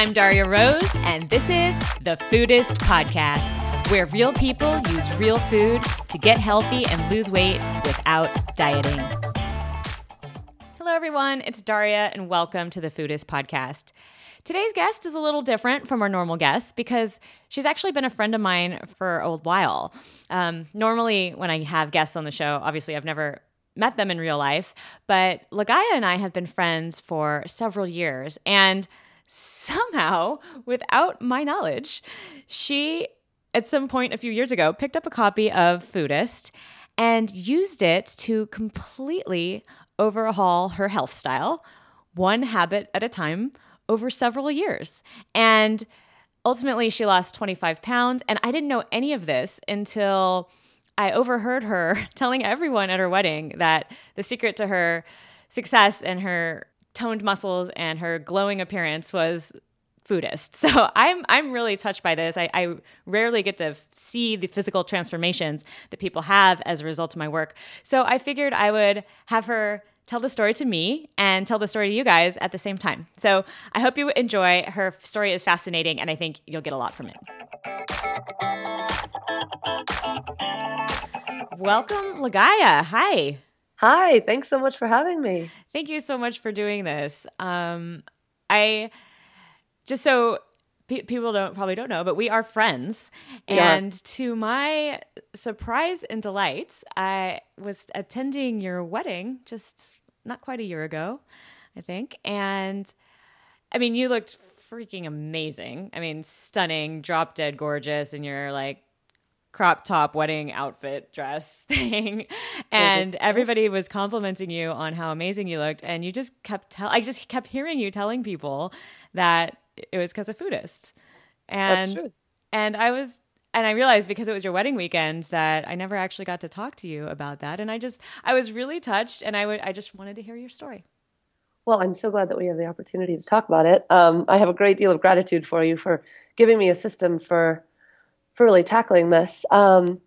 I'm Darya Rose, and this is the Foodist Podcast, where real people use real food to get healthy and lose weight without dieting. Hello, everyone. It's Darya, and welcome to the Foodist Podcast. Today's guest is a little different from our normal guests because she's actually been a friend of mine for a while. Um, normally, when I have guests on the show, obviously I've never met them in real life, but Lagaya and I have been friends for several years. And somehow, without my knowledge, she, at some point a few years ago, picked up a copy of Foodist and used it to completely overhaul her health style, one habit at a time, over several years. And ultimately, she lost 25 pounds. And I didn't know any of this until I overheard her telling everyone at her wedding that the secret to her success and her toned muscles and her glowing appearance was foodist. So I'm I'm really touched by this. I, I, rarely get to see the physical transformations that people have as a result of my work. So I figured I would have her tell the story to me and tell the story to you guys at the same time. So I hope you enjoy. Her story is fascinating and I think you'll get a lot from it. Welcome, Lagaya. Hi. Hi, thanks so much for having me. Thank you so much for doing this. Um, I just so people don't probably don't know, but we are friends. And to my surprise and delight, I was attending your wedding just not quite a year ago, I think. And I mean, you looked freaking amazing. I mean, stunning, drop dead gorgeous, and you're like crop top wedding outfit dress thing. And everybody was complimenting you on how amazing you looked. And you just kept tell I just kept hearing you telling people that it was because of foodist and and I was and I realized because it was your wedding weekend that I never actually got to talk to you about that. And I just I was really touched and I would I just wanted to hear your story. Well, I'm so glad that we have the opportunity to talk about it. Um, I have a great deal of gratitude for you for giving me a system for for really tackling this. Um,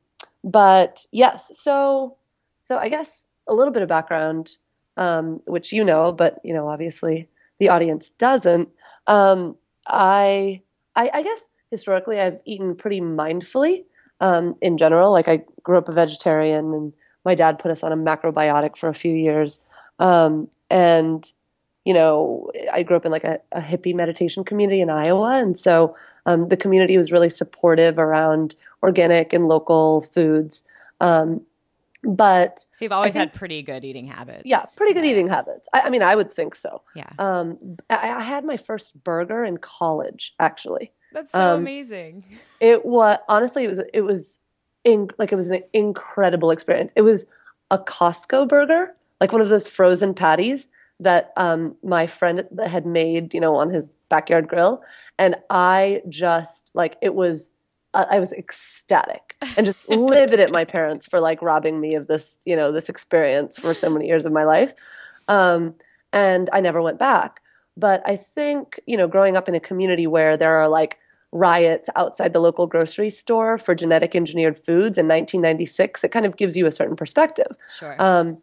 but yes, so so I guess a little bit of background, um, which you know, but you know, obviously the audience doesn't. Um, I, I, I guess historically I've eaten pretty mindfully um, in general. Like I grew up a vegetarian, and my dad put us on a macrobiotic for a few years, um, and you know, I grew up in like a, a hippie meditation community in Iowa. And so um, the community was really supportive around organic and local foods. Um, but so you've always think, had pretty good eating habits. Yeah, pretty good yeah. eating habits. I, I, mean, I would think so. Yeah. Um, I, I, had my first burger in college, actually. That's so um, amazing. It was honestly, it was it was in, like it was an incredible experience. It was a Costco burger, like one of those frozen patties that um, my friend had made, you know, on his backyard grill, and I just like it was. Uh, I was ecstatic and just livid at my parents for like robbing me of this, you know, this experience for so many years of my life. Um, and I never went back. But I think, you know, growing up in a community where there are like riots outside the local grocery store for genetic engineered foods in 1996, it kind of gives you a certain perspective. Sure. Um,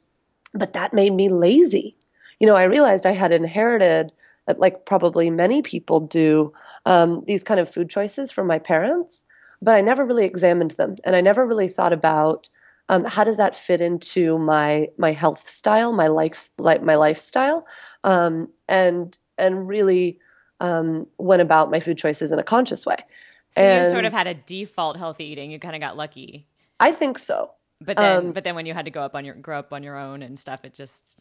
but that made me lazy you know, I realized I had inherited, uh, like probably many people do, um, these kind of food choices from my parents, but I never really examined them, and I never really thought about um, how does that fit into my my health style, my life like my lifestyle, um, and and really um, went about my food choices in a conscious way. So and you sort of had a default healthy eating. You kind of got lucky. I think so. But then, um, but then when you had to go up on your grow up on your own and stuff, it just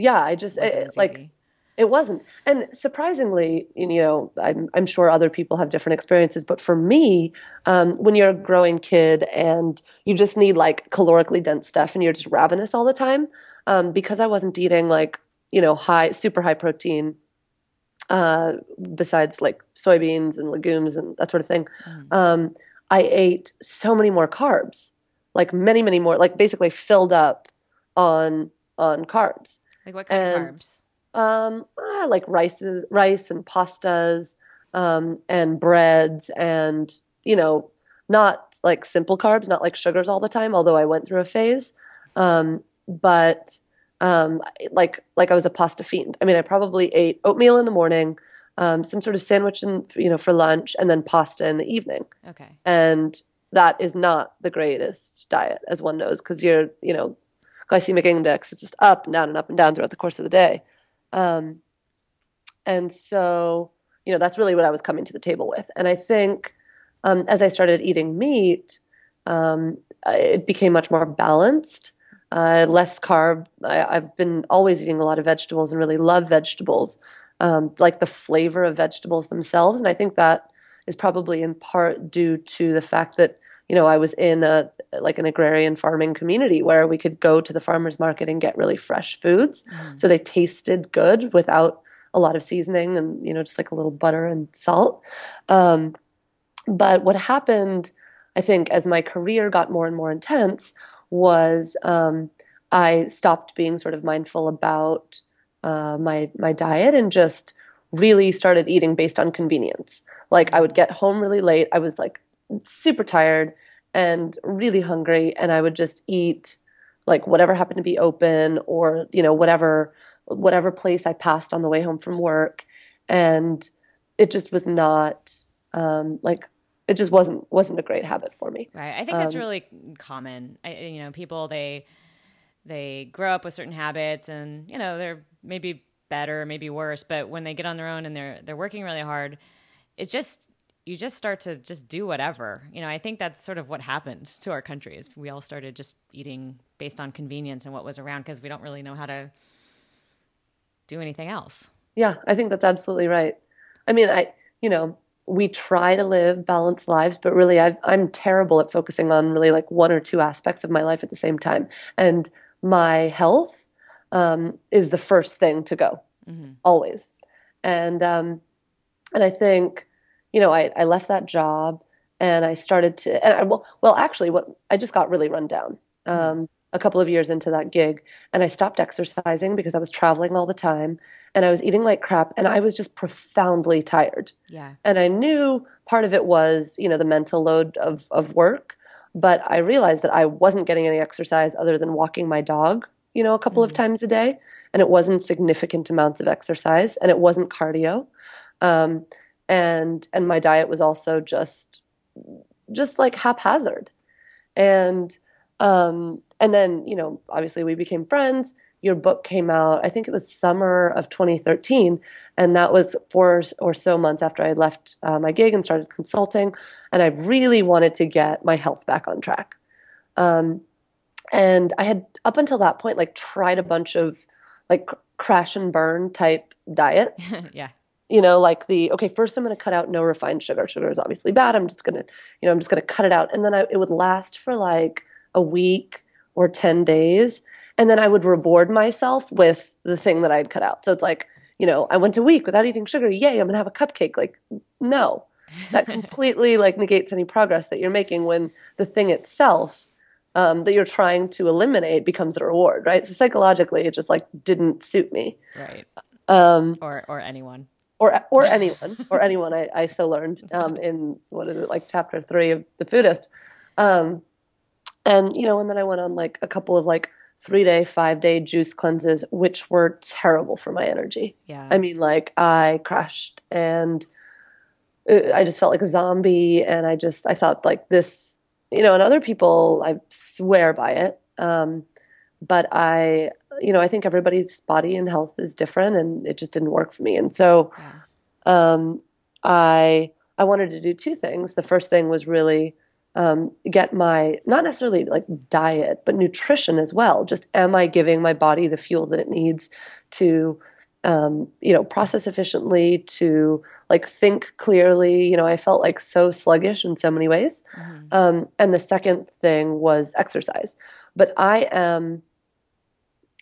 yeah, I just it, like easy. it wasn't. And surprisingly, you know, I'm I'm sure other people have different experiences, but for me, um, when you're a growing kid and you just need like calorically dense stuff and you're just ravenous all the time, um, because I wasn't eating like you know high super high protein uh, besides like soybeans and legumes and that sort of thing. Mm. Um, I ate so many more carbs, like many, many more, like basically filled up on on carbs. Like what kind and, of carbs? Um, ah, like rices, rice and pastas, um, and breads, and you know, not like simple carbs, not like sugars all the time. Although I went through a phase, um, but um, like like I was a pasta fiend. I mean, I probably ate oatmeal in the morning, um, some sort of sandwich, and you know, for lunch, and then pasta in the evening. Okay. And that is not the greatest diet, as one knows, because you're you know, glycemic index is just up and down and up and down throughout the course of the day. Um, and so, you know, that's really what I was coming to the table with. And I think um, as I started eating meat, um, it became much more balanced, uh, less carb. I, have been always eating a lot of vegetables and really love vegetables, um, like the flavor of vegetables themselves. And I think that is probably in part due to the fact that you know I was in a like an agrarian farming community where we could go to the farmers market and get really fresh foods, mm. so they tasted good without a lot of seasoning and you know just like a little butter and salt. Um, but what happened, I think, as my career got more and more intense, was um, I stopped being sort of mindful about uh, my my diet and just really started eating based on convenience. Like I would get home really late. I was like super tired and really hungry, and I would just eat like whatever happened to be open or you know whatever whatever place I passed on the way home from work, and it just was not um, like it just wasn't wasn't a great habit for me. Right. I think um, that's really common. I, you know, people they they grow up with certain habits, and you know they're maybe better, maybe worse, but when they get on their own and they're they're working really hard, it's just you just start to just do whatever. You know, I think that's sort of what happened to our country is we all started just eating based on convenience and what was around because we don't really know how to do anything else. Yeah, I think that's absolutely right. I mean, I you know, we try to live balanced lives, but really i am terrible at focusing on really like one or two aspects of my life at the same time. And my health um, is the first thing to go, mm-hmm. always. And um, and I think, you know, I, I left that job and I started to, and I, well, well, actually, what I just got really run down. Mm-hmm. Um, a couple of years into that gig and I stopped exercising because I was traveling all the time and I was eating like crap and I was just profoundly tired. Yeah. And I knew part of it was, you know, the mental load of of work, but I realized that I wasn't getting any exercise other than walking my dog, you know, a couple mm-hmm. of times a day and it wasn't significant amounts of exercise and it wasn't cardio. Um, and and my diet was also just just like haphazard. And um, and then, you know, obviously we became friends. Your book came out, I think it was summer of 2013. And that was four or so months after I left uh, my gig and started consulting. And I really wanted to get my health back on track. Um, and I had, up until that point, like tried a bunch of like crash and burn type diets. yeah you know like the okay first i'm going to cut out no refined sugar sugar is obviously bad i'm just going to you know i'm just going to cut it out and then I, it would last for like a week or 10 days. And then I would reward myself with the thing that I'd cut out. So it's like, you know, I went a week without eating sugar. Yay, I'm going to have a cupcake. Like, no, that completely like negates any progress that you're making when the thing itself um, that you're trying to eliminate becomes the reward, right? So psychologically, it just like didn't suit me. Right. Um, or, or anyone. Or, or anyone, or anyone. I, I so learned um, in what is it like chapter three of the Foodist. Um, and, you know, and then I went on like a couple of like three day, five day juice cleanses, which were terrible for my energy. Yeah. I mean, like I crashed and I just felt like a zombie. And I just, I thought like this, you know, and other people, I swear by it. Um, but I, you know, I think everybody's body and health is different and it just didn't work for me. And so, yeah. um, I, I wanted to do two things. The first thing was really um, get my not necessarily like diet but nutrition as well just am i giving my body the fuel that it needs to um, you know process efficiently to like think clearly you know i felt like so sluggish in so many ways mm-hmm. um, and the second thing was exercise but i am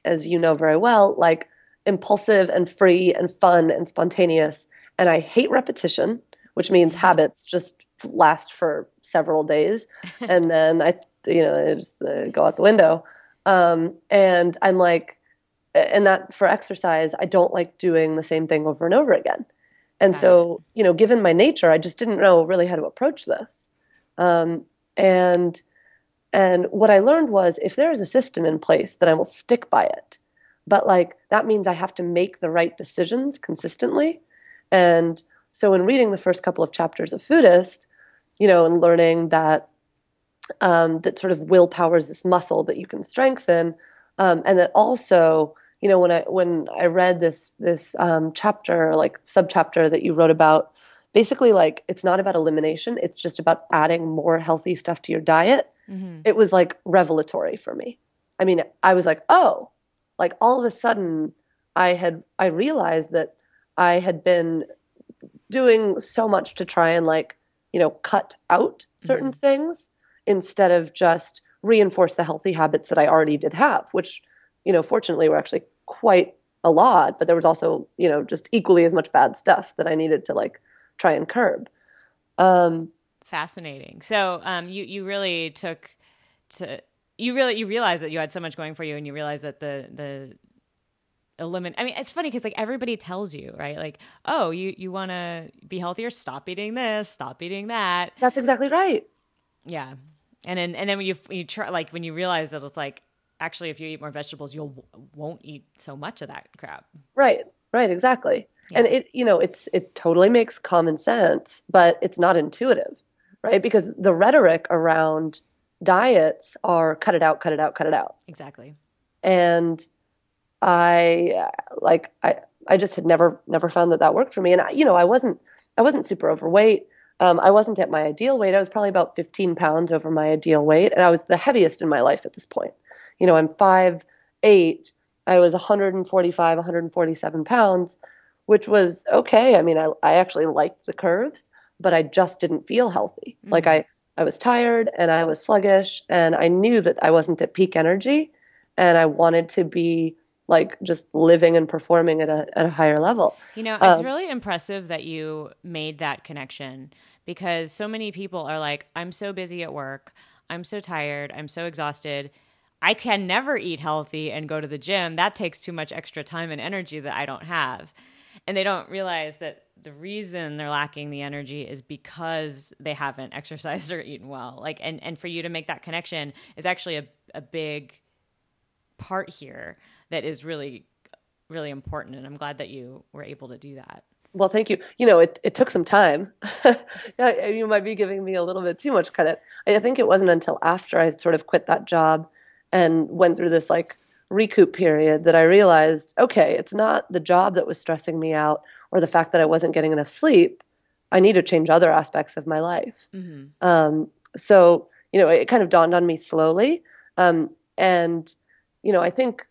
as you know very well like impulsive and free and fun and spontaneous and i hate repetition which means mm-hmm. habits just last for several days, and then I, you know, I just uh, go out the window. Um, and I'm like, and that for exercise, I don't like doing the same thing over and over again. And so, you know, given my nature, I just didn't know really how to approach this. Um, and and what I learned was if there is a system in place, then I will stick by it. But like that means I have to make the right decisions consistently. And so, in reading the first couple of chapters of Foodist, you know, and learning that um, that sort of willpower is this muscle that you can strengthen, um, and that also, you know, when I when I read this this um, chapter, like subchapter that you wrote about, basically, like it's not about elimination; it's just about adding more healthy stuff to your diet. Mm-hmm. It was like revelatory for me. I mean, I was like, oh, like all of a sudden, I had I realized that I had been doing so much to try and like you know cut out certain mm-hmm. things instead of just reinforce the healthy habits that I already did have, which you know fortunately were actually quite a lot, but there was also you know just equally as much bad stuff that I needed to like try and curb. Um, Fascinating. So um, you you really took to you really you realized that you had so much going for you, and you realized that the the eliminate. I mean, it's funny because like everybody tells you, right? Like, oh, you you want to be healthier, stop eating this, stop eating that. That's exactly right. Yeah, and then and then when you you try like when you realize that it's like actually if you eat more vegetables, you'll won't eat so much of that crap. Right. Right. Exactly. Yeah. And it you know it's it totally makes common sense, but it's not intuitive, right? Because the rhetoric around diets are cut it out, cut it out, cut it out. Exactly. And I like I I just had never never found that that worked for me. And I, you know, I wasn't I wasn't super overweight. Um, I wasn't at my ideal weight. I was probably about 15 pounds over my ideal weight, and I was the heaviest in my life at this point. You know, I'm five eight. I was 145, 147 pounds, which was okay. I mean, I I actually liked the curves, but I just didn't feel healthy. Mm-hmm. Like I I was tired and I was sluggish, and I knew that I wasn't at peak energy, and I wanted to be like just living and performing at a at a higher level. You know, it's um, really impressive that you made that connection because so many people are like, I'm so busy at work, I'm so tired, I'm so exhausted. I can never eat healthy and go to the gym. That takes too much extra time and energy that I don't have. And they don't realize that the reason they're lacking the energy is because they haven't exercised or eaten well. Like and and for you to make that connection is actually a a big part here that is really really important. And i'm glad that you were able to do that. Well thank you. You know it, it took some time. You might be giving me a little bit too much credit. I think it wasn't until after i sort of quit that job and went through this like recoup period that i realized okay it's not the job that was stressing me out or the fact that i wasn't getting enough sleep. I need to change other aspects of my life. Mm-hmm. um, so you know it kind of dawned on me slowly. Um, and you know i think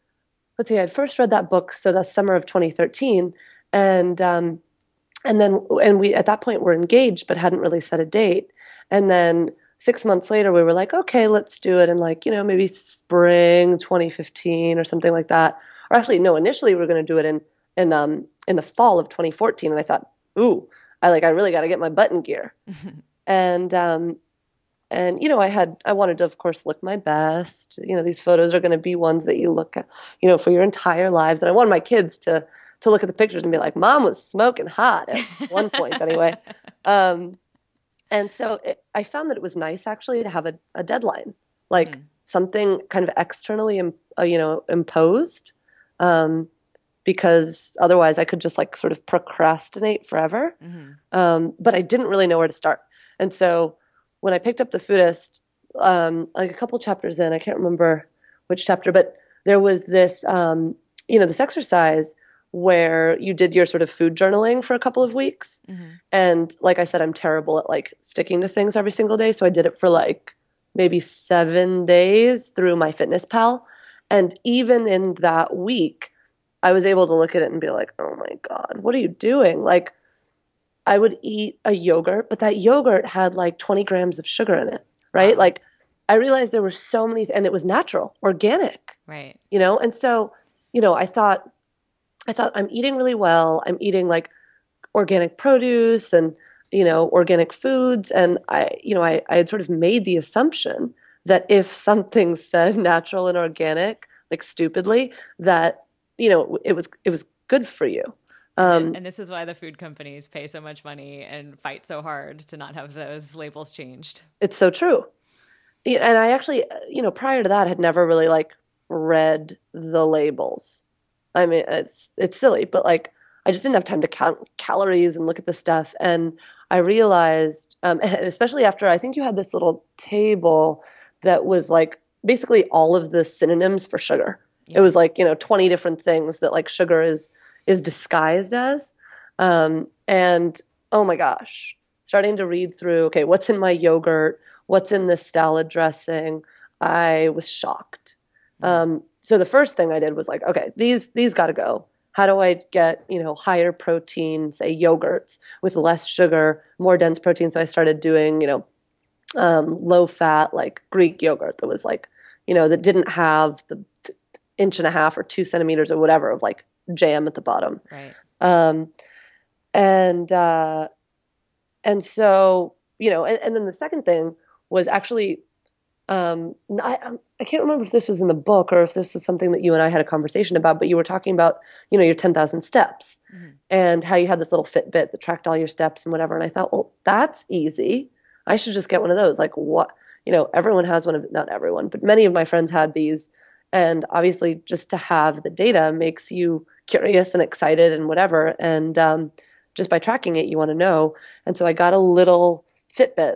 let's see, I had first read that book, so that's summer of 2013, and um, and then and we at that point were engaged but hadn't really set a date, and then six months later we were like, okay, let's do it in like you know maybe spring 2015 or something like that, or actually no, initially we were going to do it in in um in the fall of 2014, and I thought, ooh, I like I really got to get my button gear, and um and you know i had i wanted to of course look my best. You know these photos are going to be ones that you look at you know for your entire lives and i wanted my kids to to look at the pictures and be like mom was smoking hot at one point anyway. Um, and so it, i found that it was nice actually to have a, a deadline like mm. something kind of externally uh, you know imposed um, because otherwise i could just like sort of procrastinate forever mm-hmm. um, but i didn't really know where to start and so when I picked up the Foodist, um, like a couple chapters in, I can't remember which chapter, but there was this, um, you know, this exercise where you did your sort of food journaling for a couple of weeks. Mm-hmm. And like I said, I'm terrible at like sticking to things every single day. So I did it for like maybe seven days through MyFitnessPal. And even in that week, I was able to look at it and be like, oh my God, what are you doing? Like, I would eat a yogurt, but that yogurt had like 20 grams of sugar in it, right? Wow. Like I realized there were so many, and it was natural, organic, right? You know, and so you know, I thought, I thought I'm eating really well. I'm eating like organic produce and you know organic foods, and I, you know, I, I had sort of made the assumption that if something said natural and organic, like stupidly, that you know it was it was good for you. Um, and, and, this is why the food companies pay so much money and fight so hard to not have those labels changed. It's so true. And I actually, uh, you know, prior to that, had never really like read the labels. I mean, it's it's silly, but like I just didn't have time to count calories and look at the stuff. And I realized, um, especially after I think you had this little table that was like basically all of the synonyms for sugar. Yeah. It was like you know twenty different things that like sugar is is disguised as, um, and oh my gosh, starting to read through. Okay, what's in my yogurt? What's in this salad dressing? I was shocked. Mm. Um, so the first thing I did was like, okay, these these got to go how do I get, you know, higher protein, say yogurts with less sugar, more dense protein? So I started doing, you know, um, low fat, like Greek yogurt that was like, you know, that didn't have the inch and a half or two centimeters or whatever of like jam at the bottom. Right. Um, and, uh, and so, you know, and, and then the second thing was actually um, I, um, I can't remember if this was in the book or if this was something that you and I had a conversation about, but you were talking about, you know, your 10,000 steps mm-hmm. and how you had this little Fitbit that tracked all your steps and whatever. And I thought, well, that's easy. I should just get one of those. Like what, you know, everyone has one of, not everyone, but many of my friends had these. And obviously just to have the data makes you curious and excited and whatever. And um, just by tracking it, you want to know. And so I got a little Fitbit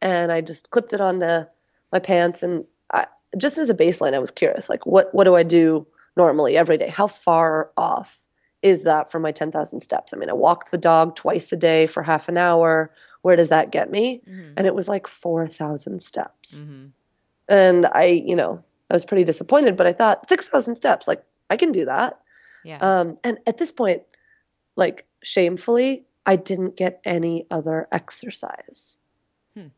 and I just clipped it onto my pants and I, just as a baseline i was curious like what what do i do normally every day? How far off is that from my 10,000 steps? I mean i walk the dog twice a day for half an hour. Where does that get me? Mm-hmm. and it was like 4,000 steps. Mm-hmm. and i you know i was pretty disappointed but i thought 6,000 steps like i can do that. Yeah. Um, and at this point like shamefully i didn't get any other exercise. Hmm.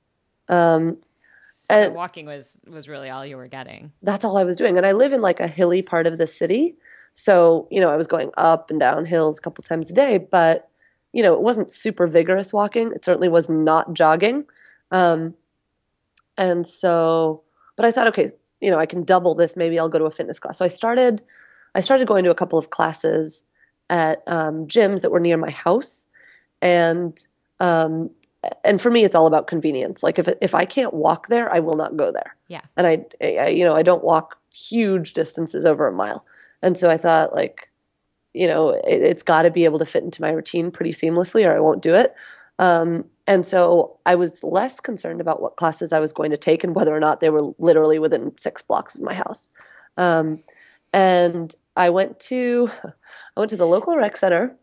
um, and walking was was really all you were getting. That's all I was doing. And I live in like a hilly part of the city. So, you know, I was going up and down hills a couple times a day, but you know, it wasn't super vigorous walking. It certainly was not jogging. Um, and so, but I thought, okay, you know, I can double this. Maybe I'll go to a fitness class. So I started, I started going to a couple of classes at um, gyms that were near my house, and um, and for me it's all about convenience. Like if if i can't walk there i will not go there. Yeah. And I, I, you know i don't walk huge distances over a mile. And so i thought like you know it, has got to be able to fit into my routine pretty seamlessly or i won't do it. Um, and so i was less concerned about what classes i was going to take and whether or not they were literally within six blocks of my house. Um, and i went to i went to the local rec center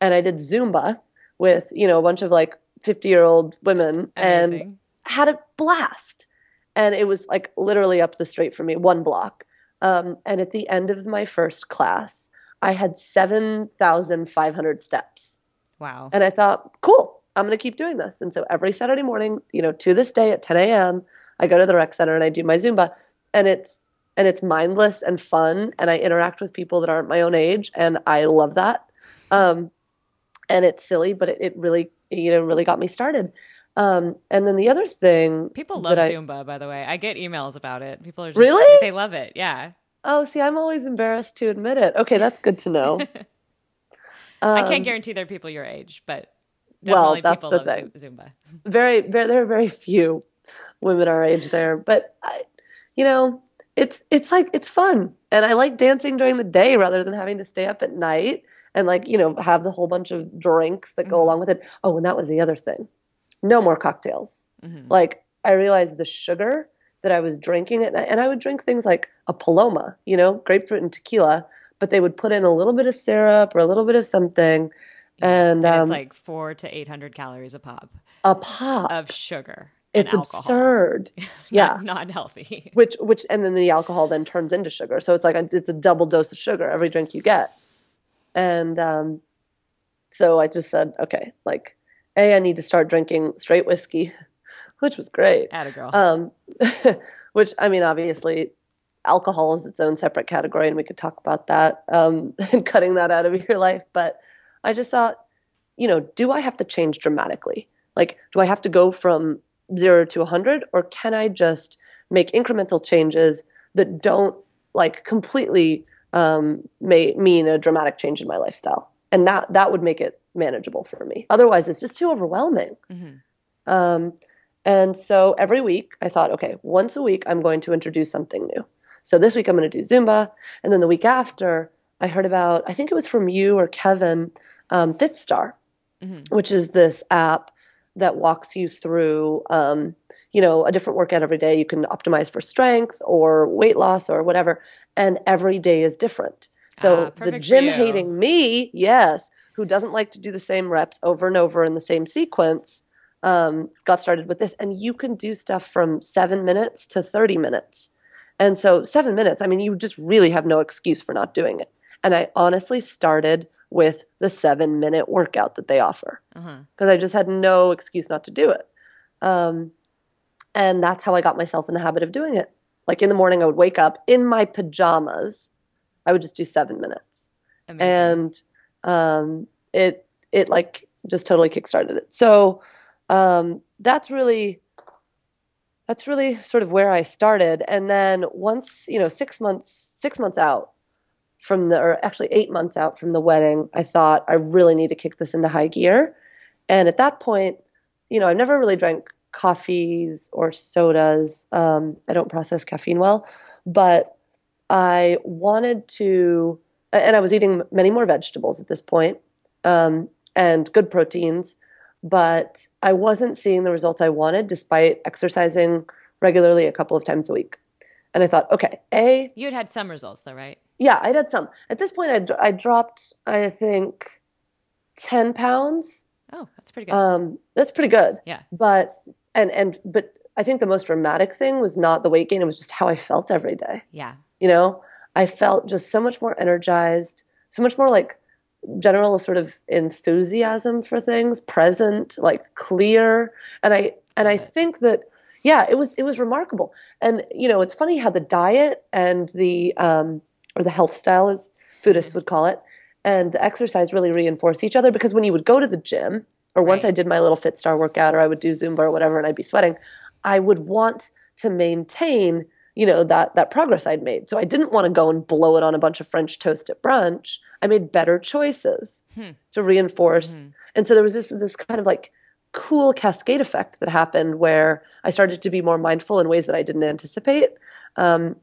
and i did zumba with you know a bunch of like 50 year old women Amazing. and had a blast. And it was like literally up the street from me, one block. Um, and at the end of my first class, I had 7,500 steps. Wow. And I thought, cool, I'm going to keep doing this. And so every Saturday morning, you know, to this day at 10 a.m., I go to the rec center and I do my Zumba. And it's, and it's mindless and fun. And I interact with people that aren't my own age. And I love that. Um, and it's silly, but it, it really you know really got me started. Um, and then the other thing, people love Zumba. by the way, I get emails about it. People are just, really they love it. Yeah. Oh, see, I'm always embarrassed to admit it. Okay, that's good to know. um, I can't guarantee there are people your age, but well, that's the thing. Zumba. Very, very, there are very few women our age there, but I, you know, it's it's like it's fun, and I like dancing during the day rather than having to stay up at night and like you know have the whole bunch of drinks that go mm-hmm. along with it. Oh and that was the other thing. No more cocktails. Mm-hmm. like i realized the sugar that i was drinking it and i would drink things like a paloma you know grapefruit and tequila but they would put in a little bit of syrup or a little bit of something and, and um, it's like four to eight hundred calories a pop. A pop. Of sugar it's absurd. Yeah. not healthy. Which which and then the alcohol then turns into sugar. So it's like a, it's a double dose of sugar every drink you get and um, so I just said, okay, like, A, I need to start drinking straight whiskey, which was great. Atta girl. Um, which, I mean, obviously, alcohol is its own separate category, and we could talk about that um, and cutting that out of your life. But I just thought, you know, do I have to change dramatically? Like, do I have to go from zero to 100, or can I just make incremental changes that don't like completely um, may mean a dramatic change in my lifestyle, and that that would make it manageable for me. Otherwise, it's just too overwhelming. Mm-hmm. Um, and so every week, I thought, okay, once a week, I'm going to introduce something new. So this week, I'm going to do Zumba, and then the week after, I heard about, I think it was from you or Kevin, um, FitStar, mm-hmm. which is this app that walks you through, um, you know, a different workout every day. You can optimize for strength or weight loss or whatever, and every day is different. So ah, the gym hating me, yes, who doesn't like to do the same reps over and over in the same sequence, um, got started with this. And you can do stuff from seven minutes to 30 minutes. And so, seven minutes, I mean, you just really have no excuse for not doing it. And I honestly started with the seven minute workout that they offer because uh-huh. I just had no excuse not to do it. Um, and that's how I got myself in the habit of doing it. Like in the morning, I would wake up in my pajamas. I would just do seven minutes, Amazing. and um, it it like just totally kickstarted it. So um, that's really that's really sort of where I started. And then once you know six months six months out from the or actually eight months out from the wedding, I thought I really need to kick this into high gear. And at that point, you know, I never really drank coffees or sodas. Um, I don't process caffeine well, but I wanted to, and I was eating many more vegetables at this point, um, and good proteins, but I wasn't seeing the results I wanted despite exercising regularly a couple of times a week. And I thought, okay, A. You had had some results though, right? Yeah, I'd had some. At this point, I dropped, I think, 10 pounds. Oh, that's pretty good. Um, that's pretty good. Yeah. But and and but I think the most dramatic thing was not the weight gain; it was just how I felt every day. Yeah, you know, I felt just so much more energized, so much more like general sort of enthusiasm for things, present, like clear, and I and I think that yeah, it was it was remarkable. And you know, it's funny how the diet and the um, or the health style, as foodists would call it, and the exercise really reinforce each other because when you would go to the gym or once right. I did my little FitStar workout or I would do Zumba or whatever and I'd be sweating, I would want to maintain, you know, that that progress I'd made. So I didn't want to go and blow it on a bunch of French toast at brunch. I made better choices hmm. to reinforce. Mm-hmm. And so there was this this kind of like cool cascade effect that happened where I started to be more mindful in ways that I didn't anticipate. Um,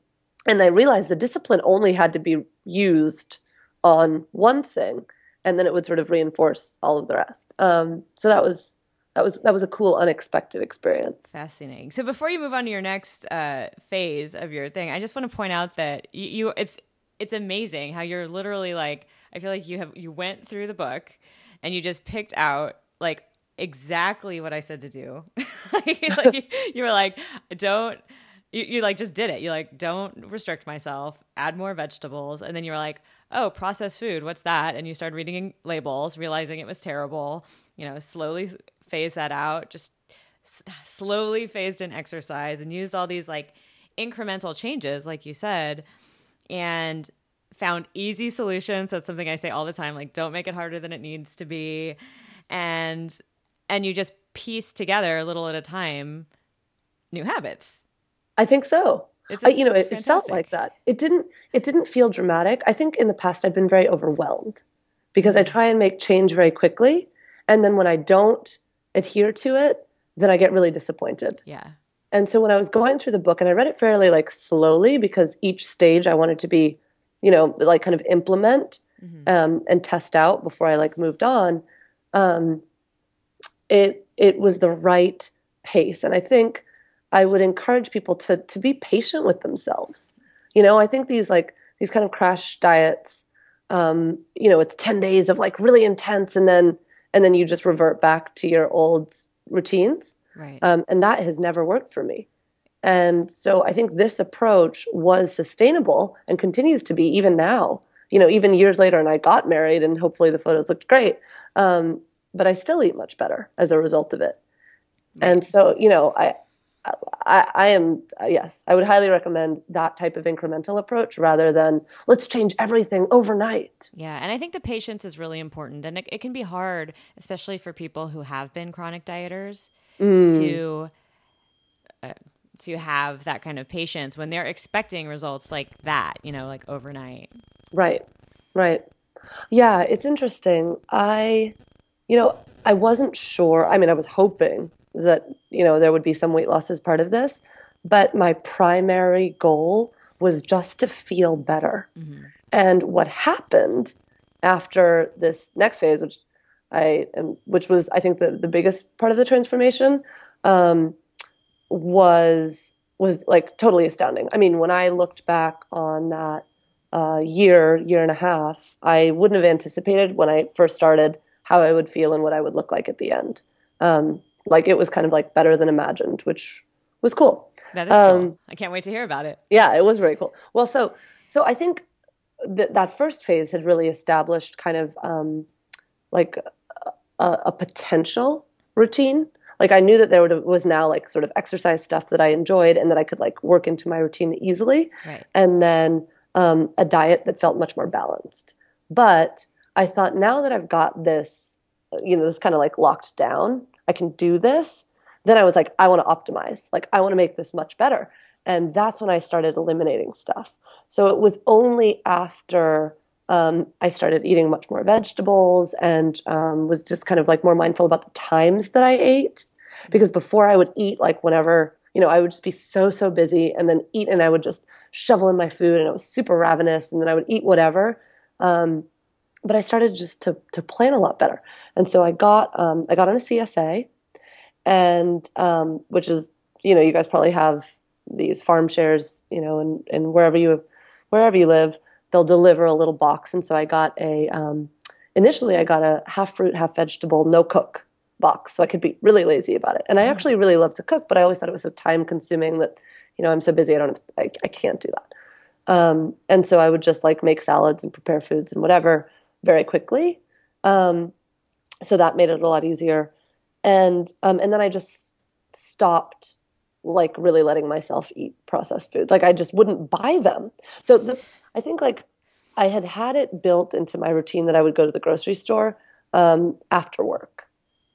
and I realized the discipline only had to be used on one thing and then it would sort of reinforce all of the rest. Um, so that was that was that was a cool, unexpected experience. Fascinating. So before you move on to your next uh, phase of your thing, I just want to point out that you, you it's it's amazing how you're literally like I feel like you have you went through the book and you just picked out like exactly what I said to do. like, like, you were like, don't you, you like just did it. You like don't restrict myself, add more vegetables, and then you were like, oh, processed food, what's that? And you started reading labels, realizing it was terrible. You know, slowly phase that out. Just s- slowly phased in exercise and used all these like incremental changes, like you said, and found easy solutions. That's something I say all the time. Like, don't make it harder than it needs to be, and and you just piece together a little at a time new habits I think so. I, you know, it, it, felt like that. It didn't. It didn't feel dramatic. I think in the past I've been very overwhelmed because I try and make change very quickly, and then when I don't adhere to it, then I get really disappointed. Yeah. And so when I was going through the book, and I read it fairly like slowly because each stage I wanted to be, you know, like kind of implement mm-hmm. um, and test out before I like moved on. Um, it it was the right pace, and I think I would encourage people to to be patient with themselves. You know, I think these like these kind of crash diets, um, you know, it's 10 days of like really intense and then and then you just revert back to your old routines. Right. Um, and that has never worked for me. And so I think this approach was sustainable and continues to be even now. You know, even years later, and I got married, and hopefully the photos looked great. Um, but I still eat much better as a result of it. Right. And so, you know, I I, I, am yes i would highly recommend that type of incremental approach rather than let's change everything overnight. Yeah and i think the patience is really important and it, it can be hard especially for people who have been chronic dieters mm. to uh, to have that kind of patience when they're expecting results like that you know like overnight. Right right. Yeah it's interesting. I you know i wasn't sure i mean i was hoping that you know there would be some weight loss as part of this but my primary goal was just to feel better. Mm-hmm. And what happened after this next phase, which I am, which was I think the, the biggest part of the transformation, um, was was like totally astounding. I mean, when I looked back on that uh, year, year and a half, I wouldn't have anticipated when I first started how I would feel and what I would look like at the end. Um, like it was kind of like better than imagined, which was cool. That is um, cool. I can't wait to hear about it. Yeah, it was very cool. Well, so so I think that that first phase had really established kind of um, like a, a, potential routine. Like I knew that there was now like sort of exercise stuff that I enjoyed and that I could like work into my routine easily, right. and then um, a diet that felt much more balanced. But I thought now that I've got this, you know, this kind of like locked down, I can do this. Then I was like, I want to optimize. Like I want to make this much better. And that's when I started eliminating stuff. So it was only after um, I started eating much more vegetables and um, was just kind of like more mindful about the times that I ate. Because before I would eat like whenever, you know, I would just be so, so busy and then eat and I would just shovel in my food and I was super ravenous and then I would eat whatever. Um, but I started just to to plan a lot better. And so I got um, I got on a CSA, and um, which is you know you guys probably have these farm shares you know and and wherever you wherever you live they'll deliver a little box. And so I got a um, initially I got a half fruit half vegetable no cook box so I could be really lazy about it. And I mm. actually really love to cook, but I always thought it was so time consuming that you know I'm so busy I don't have, I, I can't do that. Um, and so I would just like make salads and prepare foods and whatever very quickly. Um, so that made it a lot easier. And um, and then I just stopped like really letting myself eat processed foods. Like I just wouldn't buy them. So the, I think like I had had it built into my routine that I would go to the grocery store um, after work,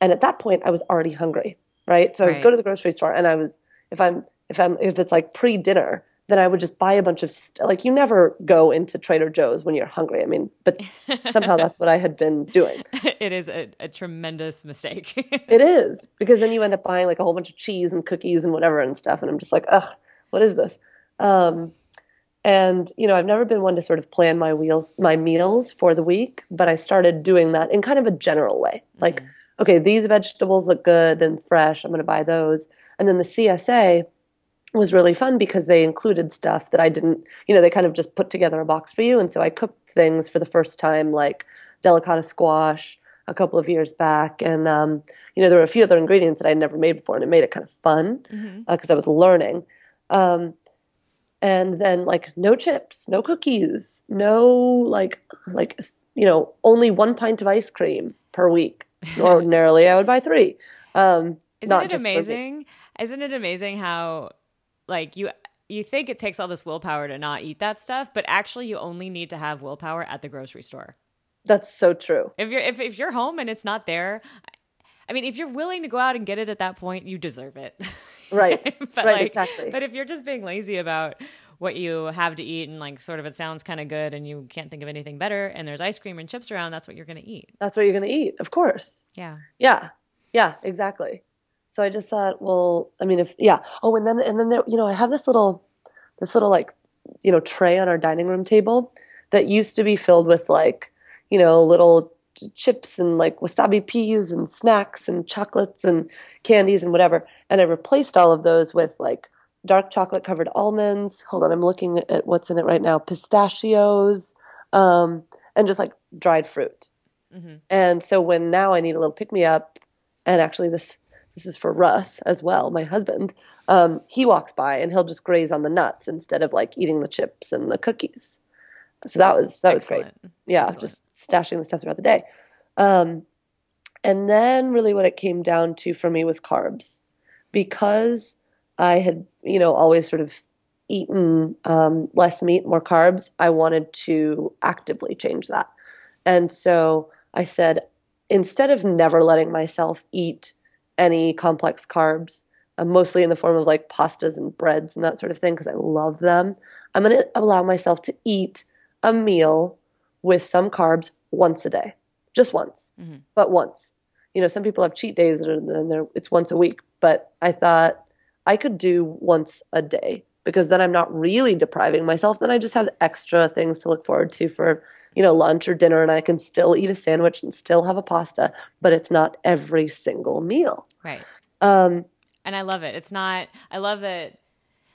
and at that point I was already hungry. Right, so right. I would go to the grocery store, and I was if I'm if I'm if it's like pre dinner, then I would just buy a bunch of st- like you never go into Trader Joe's when you're hungry. I mean, but somehow that's what I had been doing. It is a, a tremendous mistake. it is because then you end up buying like a whole bunch of cheese and cookies and whatever and stuff, and I'm just like, ugh, what is this? Um, and you know, I've never been one to sort of plan my wheels, my meals for the week, but I started doing that in kind of a general way, like. Mm. Okay, these vegetables look good and fresh. I'm going to buy those. And then the CSA, was really fun because they included stuff that I didn't, you know, they kind of just put together a box for you. And so I cooked things for the first time, like delicata squash a couple of years back. And, um, you know, there were a few other ingredients that I'd never made before, and it made it kind of fun because mm-hmm. uh, I was learning. Um, and then like no chips, no cookies, no like like you know only one pint of ice cream per week. Ordinarily, I would buy three. Um, Isn't it amazing? Isn't it amazing how like you you think it takes all this willpower to not eat that stuff, but actually you only need to have willpower at the grocery store. That's so true. If you're if, if you're home and it's not there, I mean, if you're willing to go out and get it at that point, you deserve it. Right. but right, like, exactly. But if you're just being lazy about what you have to eat and like sort of it sounds kind of good and you can't think of anything better and there's ice cream and chips around, that's what you're going to eat. That's what you're going to eat. Of course. Yeah. Yeah. Yeah, exactly. So I just thought, well, I mean, if yeah. Oh, and then and then there, you know, I have this little, this little like, you know, tray on our dining room table that used to be filled with like, you know, little chips and like wasabi peas and snacks and chocolates and candies and whatever. And I replaced all of those with like dark chocolate covered almonds. Hold on, I'm looking at what's in it right now. Pistachios, um, and just like dried fruit. Mm-hmm. And so when now I need a little pick me up, and actually this this is for Russ as well, my husband. Um, he walks by and he'll just graze on the nuts instead of like eating the chips and the cookies. So that was that Excellent. was great. Yeah, Excellent. just stashing the stuff throughout the day. Um, and then really what it came down to for me was carbs, because I had you know always sort of eaten um, less meat, more carbs. I wanted to actively change that, and so I said instead of never letting myself eat any complex carbs, uh, mostly in the form of like pastas and breads and that sort of thing, because I love them. I'm going to allow myself to eat a meal with some carbs once a day, just once, mm-hmm. but once. You know, some people have cheat days and it's once a week, but I thought I could do once a day because then I'm not really depriving myself. Then I just have extra things to look forward to for, you know, lunch or dinner and I can still eat a sandwich and still have a pasta, but it's not every single meal. Right. Um, And I love it. It's not, I love that,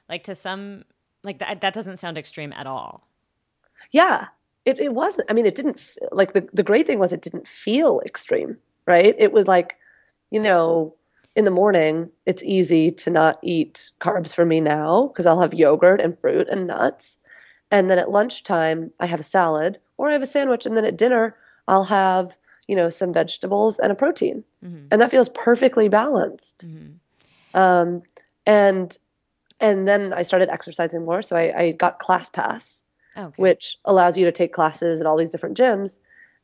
like, to some, like, that, that doesn't sound extreme at all. yeah, it, it wasn't. I mean, it didn't, like, the, the great thing was it didn't feel extreme, right? It was like, you know, in the morning, it's easy to not eat carbs for me now because I'll have yogurt and fruit and nuts. And then at lunchtime, I have a salad or I have a sandwich. And then at dinner, I'll have, you know, some vegetables and a protein. Mhm. And that feels perfectly balanced. Mhm. Um, and and then I started exercising more. So I, I got ClassPass, Okay. which allows you to take classes at all these different gyms.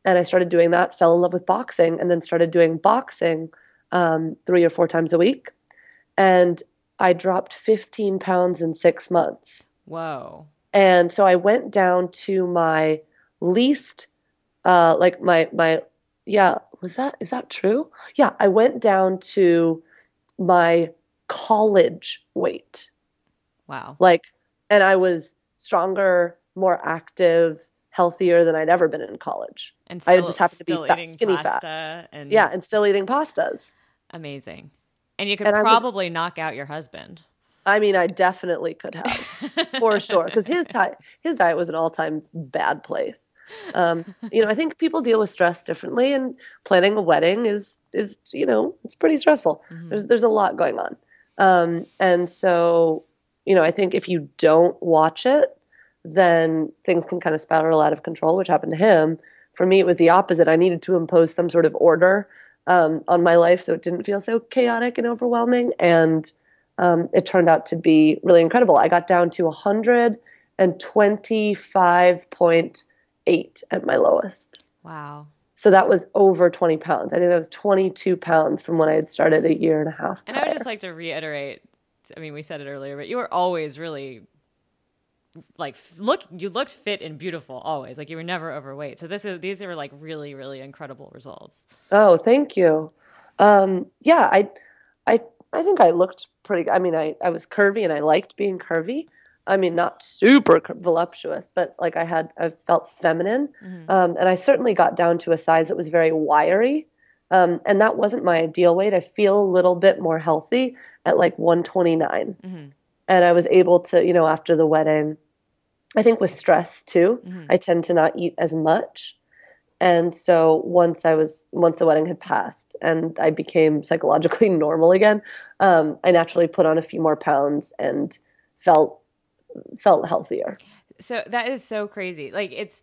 And I started doing that, fell in love with boxing, and then started doing boxing um, three or four times a week. And I dropped 15 pounds in six months. Whoa. And so I went down to my least, uh, like my my, yeah, was that is that true? Yeah, I went down to my college weight, Wow. like, and I was stronger, more active, healthier than I'd ever been in college. And I just happened to be fat- skinny fat. And Yeah, and still eating pastas. Amazing. And you could And I was- probably knock out your husband. I mean, I definitely could have. for sure because his diet his diet was an all-time bad place um, you know i think people deal with stress differently and planning a wedding is is you know it's pretty stressful Mhm. there's there's a lot going on um, and so you know i think if you don't watch it then things can kind of spiral out of control which happened to him for me it was the opposite i needed to impose some sort of order um, on my life so it didn't feel so chaotic and overwhelming and um, it turned out to be really incredible. I got down to 125.8 at my lowest. Wow. So that was over 20 pounds. I think that was 22 pounds from when I had started a year and a half. And I would just like to reiterate I mean, we said it earlier, but you were always really like look you looked fit and beautiful always. Like you were never overweight. So this is these are like really really incredible results. Oh, thank you. Um, yeah, I, I, I think I looked pretty. I mean, I, I was curvy and I liked being curvy. I mean, not super voluptuous, but like I had, I felt feminine, Mhm. um, and I certainly got down to a size that was very wiry, um, and that wasn't my ideal weight. I feel a little bit more healthy at like 129, Mhm. and I was able to, you know, after the wedding, I think with stress too, Mhm. I tend to not eat as much. And so once I was once the wedding had passed and I became psychologically normal again, um, I naturally put on a few more pounds and felt felt healthier. So that is so crazy. Like it's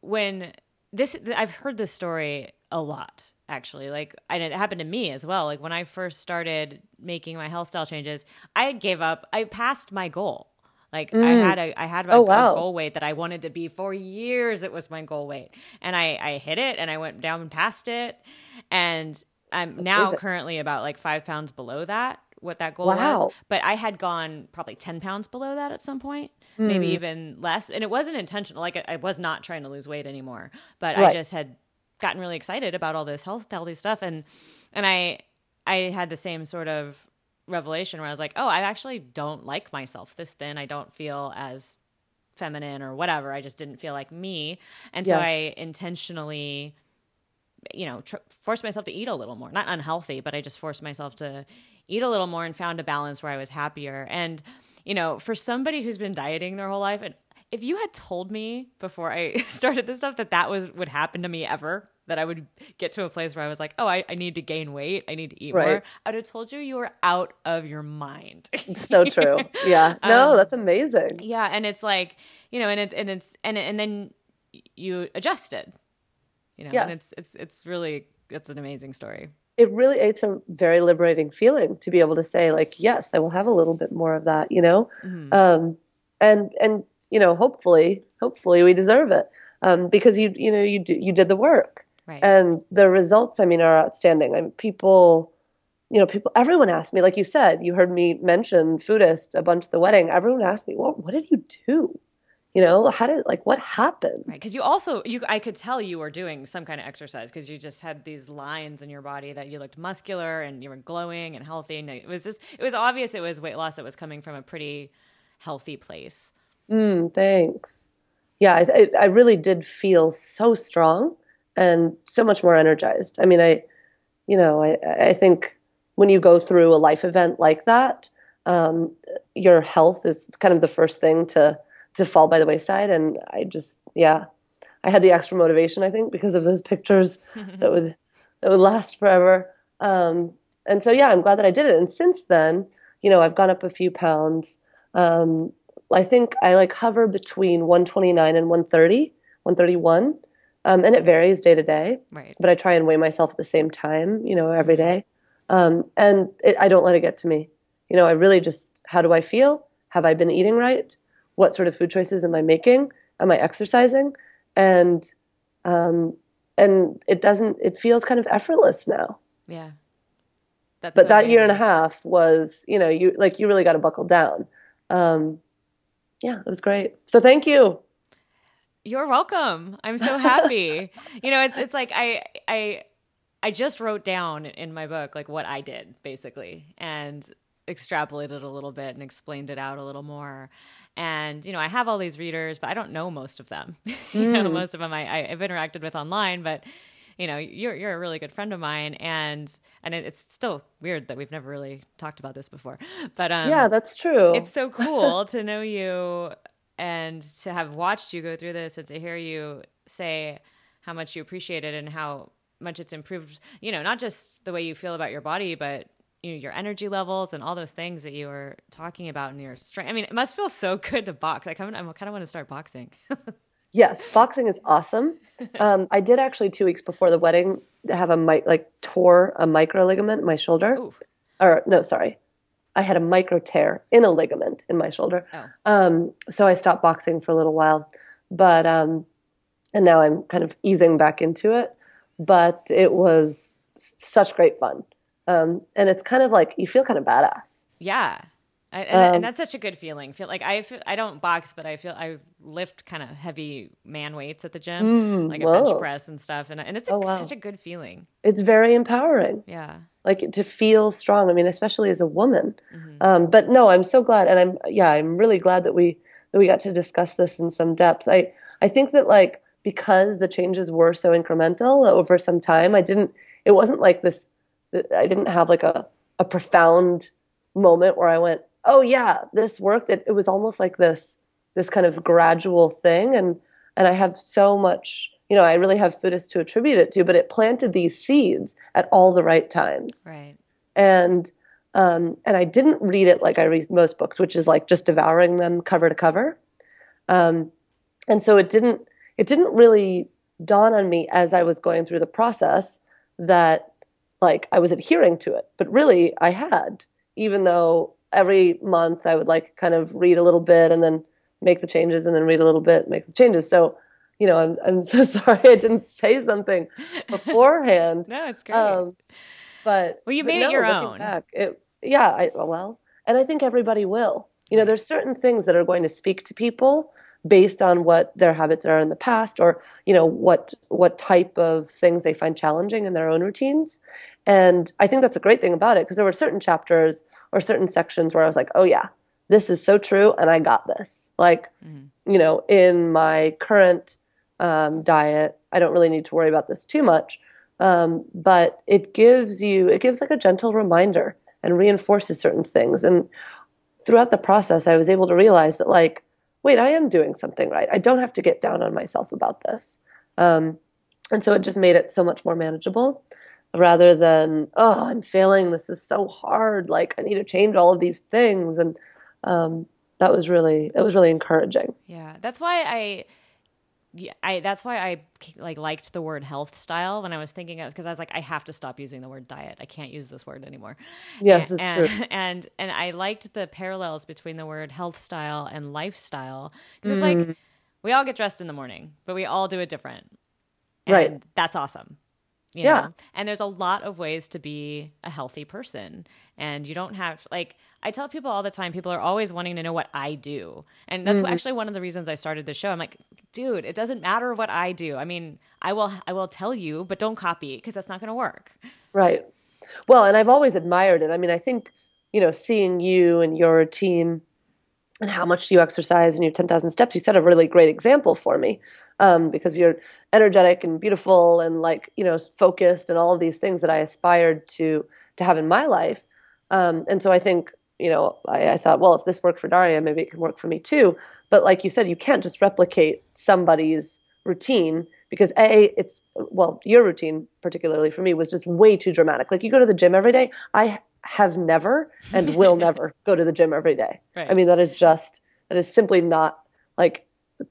when this I've heard this story a lot actually. Like and it happened to me as well. Like when I first started making my health style changes, I gave up. I passed my goal. Like I Mm. had a I had a, Oh, a wow. goal weight that I wanted to be for years. It was my goal weight, and I I hit it, and I went down past it, and I'm now currently about like five pounds below that. What that goal was, but I had gone probably ten pounds below that at some point, maybe Hmm. even less, and it wasn't intentional. Like I, I was not trying to lose weight anymore, but I just had gotten really excited about all this health healthy stuff, and and I I had the same sort of revelation where I was like, oh, I actually don't like myself this thin. I don't feel as feminine or whatever. I just didn't feel like me. And so Yes. I intentionally, you know, tr- forced myself to eat a little more. Not unhealthy, but I just forced myself to eat a little more and found a balance where I was happier. And, you know, for somebody who's been dieting their whole life, and if you had told me before I started this stuff that that was would happen to me ever, that I would get to a place where I was like, oh, I, I need to gain weight, I need to eat more, I would have told you you were out of your mind. So true. Yeah. No, Um, that's amazing. yeah, and it's like you know, and it's and it's and and then you adjusted, you know, and Yes. it's it's it's really it's an amazing story. It really it's a very liberating feeling to be able to say like, yes, I will have a little bit more of that, you know? Mhm. um, and and you know hopefully hopefully we deserve it um, because you you know you do, you did the work right. and the results I mean are outstanding. I mean, people you know people everyone asked me like you said you heard me mention foodist a bunch at the wedding. Everyone asked me what what did you do? You know how did like what happened? Right, because you also you I could tell you were doing some kind of exercise because you just had these lines in your body that you looked muscular and you were glowing and healthy and it was just it was obvious it was weight loss that was coming from a pretty healthy place. Mm, thanks. Yeah, I, I really did feel so strong and so much more energized. I mean, I, you know, I, I think when you go through a life event like that, um, your health is kind of the first thing to to fall by the wayside. And I just, yeah, I had the extra motivation, I think, because of those pictures that would that would last forever. Um, and so, yeah, I'm glad that I did it. And since then, you know, I've gone up a few pounds. Um, I think I like hover between 129 and 130, 131. Um, and it varies day to day. Right. But I try and weigh myself at the same time, you know, every day. Um, and it, I don't let it get to me. You know, I really just, how do I feel? Have I been eating right? What sort of food choices am I making? Am I exercising? And um, and it doesn't. It feels kind of effortless now. Yeah. That's but so that year and a half was, you know, you like you really got to buckle down. Um, yeah, it was great. So thank you. You're welcome. I'm so happy. you know, it's it's like I I I just wrote down in my book like what I did basically and extrapolated a little bit and explained it out a little more. And you know, I have all these readers, but I don't know most of them. you know, Mm. most of them I, I've interacted with online, but you know, you're you're a really good friend of mine, and and it, it's still weird that we've never really talked about this before. But um, yeah, that's true. it's so cool to know you and to have watched you go through this and to hear you say how much you appreciate it and how much it's improved you know not just the way you feel about your body but you know your energy levels and all those things that you were talking about in your strength i mean it must feel so good to box like i'm, I'm kind of want to start boxing Yes, boxing is awesome. Um, I did actually two weeks before the wedding have a mic like tore a micro ligament in my shoulder. Ooh. Or no, sorry, I had a micro tear in a ligament in my shoulder. Oh. Um, so I stopped boxing for a little while, but um, and now I'm kind of easing back into it. But it was s- such great fun, um, and it's kind of like you feel kind of badass. yeah I, and, Um, and that's such a good feeling feel like I feel, I don't box but I feel I lift kind of heavy man weights at the gym like a bench Mm, press and stuff and, and it's a, Oh, wow. such a good feeling It's very empowering. yeah like to feel strong. I mean, especially as a woman. Mm-hmm. Um, but no, I'm so glad, and I'm yeah, I'm really glad that we that we got to discuss this in some depth. I I think that like because the changes were so incremental over some time, I didn't. It wasn't like this. I didn't have like a a profound moment where I went, oh yeah, this worked. It, it was almost like this this kind of gradual thing, and and I have so much. You know, I really have Foodist to attribute it to, but it planted these seeds at all the right times right and um, and I didn't read it like I read most books, which is like just devouring them cover to cover. Um, and so it didn't it didn't really dawn on me as I was going through the process that like I was adhering to it, but really I had, even though every month I would like kind of read a little bit and then make the changes and then read a little bit, make the changes. So, you know, I'm I'm so sorry I didn't say something beforehand. no it's great Um, but Well, you made it your own. Back, it, yeah, I, well, and I think everybody will. You know, there's certain things that are going to speak to people based on what their habits are in the past, or you know what what type of things they find challenging in their own routines. And I think that's a great thing about it because there were certain chapters or certain sections where I was like, oh yeah, this is so true, and I got this. Like, Mhm. you know, in my current um, diet, I don't really need to worry about this too much. Um, but it gives you, it gives like a gentle reminder and reinforces certain things. And throughout the process, I was able to realize that, like, wait, I am doing something right. I don't have to get down on myself about this. Um, and so it just made it so much more manageable rather than, oh, I'm failing. This is so hard. Like, I need to change all of these things. And um, that was really, it was really encouraging. Yeah, that's why I, yeah, I that's why I like liked the word health style when I was thinking of because I was like I have to stop using the word diet. I can't use this word anymore. Yes, and, it's and, true. And and I liked the parallels between the word health style and lifestyle because it's like we all get dressed in the morning, but we all do it different. And Right. That's awesome. You Yeah. know? And there's a lot of ways to be a healthy person. And you don't have, like, I tell people all the time, people are always wanting to know what I do. And that's what, mm-hmm. actually one of the reasons I started the show. I'm like, dude, it doesn't matter what I do. I mean, I will, I will tell you, but don't copy because that's not going to work. Right. Well, and I've always admired it. I mean, I think, you know, seeing you and your team and how much you exercise and your 10,000 steps? You set a really great example for me um, because you're energetic and beautiful and like, you know, focused and all of these things that I aspired to, to have in my life. Um, and so I think, you know, I, I thought, well, if this worked for Darya, maybe it can work for me too. But like you said, you can't just replicate somebody's routine because a it's well your routine particularly for me was just way too dramatic like you go to the gym every day i have never and will never go to the gym every day. Right. I mean, that is just, that is simply not like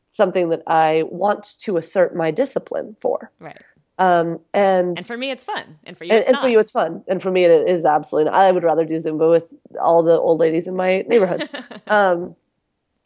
something that I want to assert my discipline for. Right. Um, and and for me, it's fun, and for you, and, and for you, it's fun, and for me, it is absolutely. Not. I would rather do Zumba with all the old ladies in my neighborhood. um,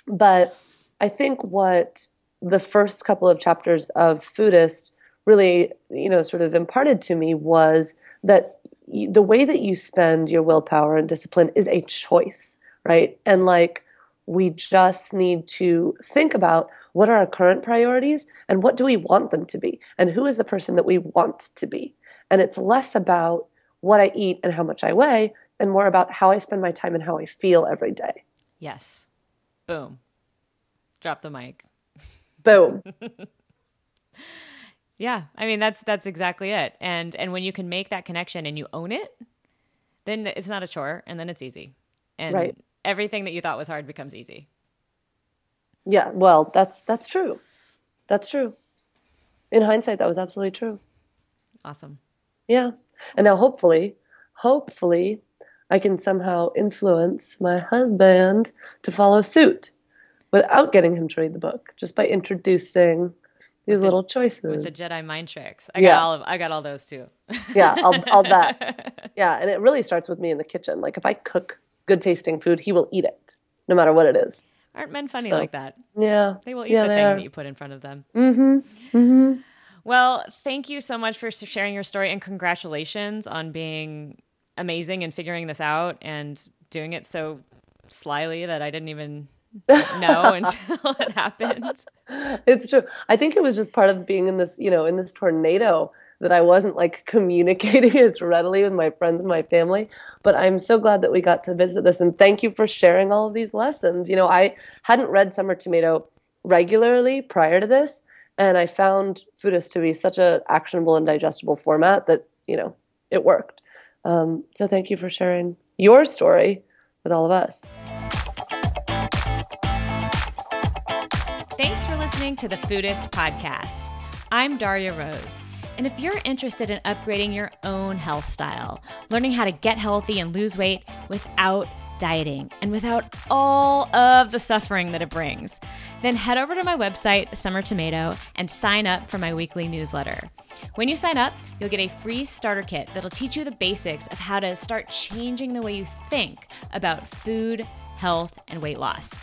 but I think what the first couple of chapters of Foodist really, you know, sort of imparted to me was that the way that you spend your willpower and discipline is a choice, right? And like we just need to think about what are our current priorities and what do we want them to be and who is the person that we want to be. And it's less about what I eat and how much I weigh and more about how I spend my time and how I feel every day. Yes. Boom. Drop the mic. Boom. Yeah, I mean that's that's exactly it. And and when you can make that connection and you own it, then it's not a chore and then it's easy. And right. Everything that you thought was hard becomes easy. Yeah, well, that's that's true. That's true. In hindsight that was absolutely true. Awesome. Yeah. And now hopefully, hopefully I can somehow influence my husband to follow suit without getting him to read the book, just by introducing these little choices with the Jedi mind tricks. I yes. got all of I got all those too. yeah, I'll I'll bet. Yeah, and it really starts with me in the kitchen. Like if I cook good tasting food, he will eat it, no matter what it is. Aren't men funny so, like that? Yeah, they will eat yeah, the thing are. that you put in front of them. Mm-hmm. Mm-hmm. Well, thank you so much for sharing your story and congratulations on being amazing and figuring this out and doing it so slyly that I didn't even know until it happened. It's true. I think it was just part of being in this, you know, in this tornado that I wasn't like communicating as readily with my friends and my family. But I'm so glad that we got to visit this. And thank you for sharing all of these lessons. You know, I hadn't read Summer Tomato regularly prior to this. And I found Foodist to be such an actionable and digestible format that, you know, it worked. Um, so thank you for sharing your story with all of us. Thanks for listening to the Foodist Podcast. I'm Darya Rose. And if you're interested in upgrading your own health style, learning how to get healthy and lose weight without dieting and without all of the suffering that it brings, then head over to my website, Summer Tomato, and sign up for my weekly newsletter. When you sign up, you'll get a free starter kit that'll teach you the basics of how to start changing the way you think about food, health, and weight loss.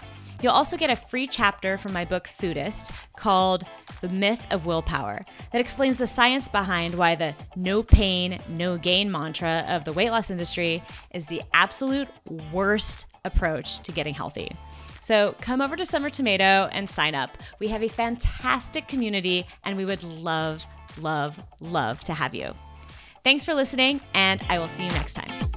You'll also get a free chapter from my book Foodist called The Myth of Willpower that explains the science behind why the no pain, no gain mantra of the weight loss industry is the absolute worst approach to getting healthy. So come over to Summer Tomato and sign up. We have a fantastic community and we would love, love, love to have you. Thanks for listening, and I will see you next time.